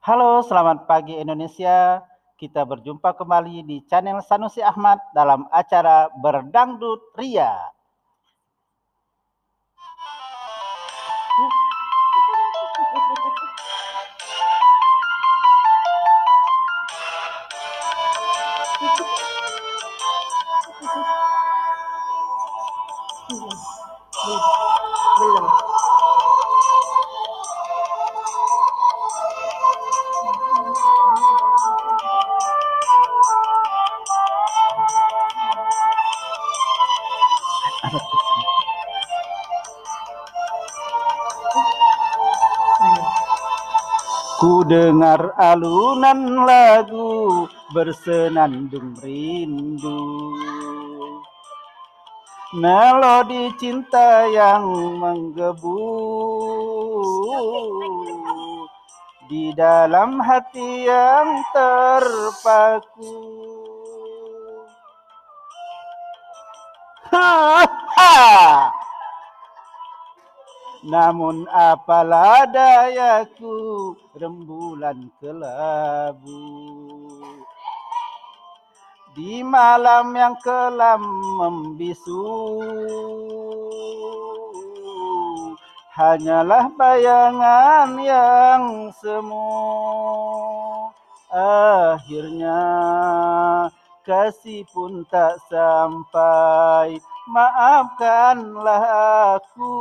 Halo, selamat pagi Indonesia. Kita berjumpa kembali di channel Sanusi Ahmad dalam acara Berdangdut Ria. Belum. Ku dengar alunan lagu bersenandung rindu. Melodi cinta yang menggebu Di dalam hati yang terpaku. Ha ha namun apalah dayaku rembulan kelabu. Di malam yang kelam membisu Hanyalah bayangan yang semu. Akhirnya kasih pun tak sampai Maafkanlah aku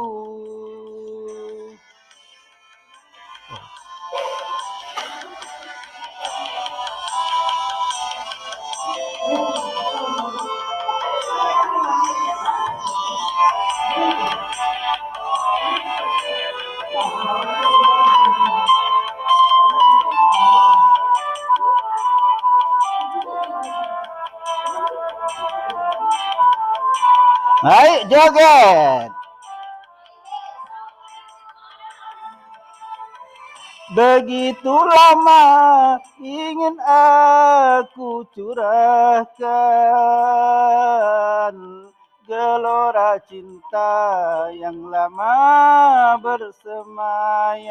Baik, joget. Begitu lama ingin aku curahkan gelora cinta yang lama bersemayam.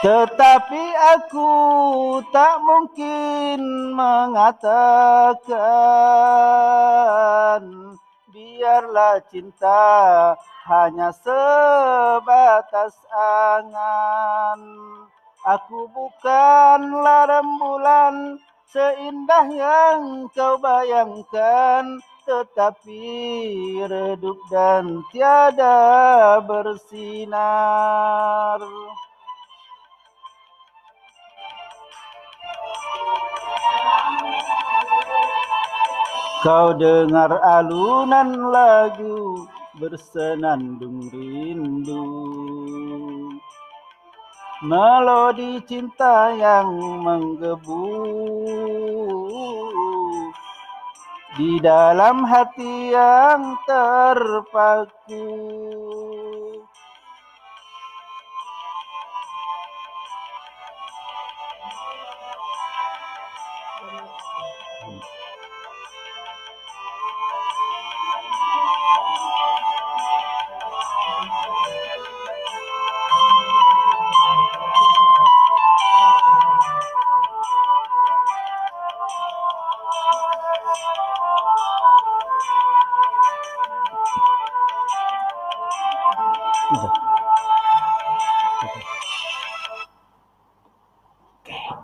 Tetapi aku tak mungkin mengatakan Biarlah cinta hanya sebatas angan. Aku bukanlah rembulan seindah yang kau bayangkan Tetapi redup dan tiada bersinar Kau dengar alunan lagu bersenandung rindu. Melodi cinta yang menggebu Di dalam hati yang terpaku دو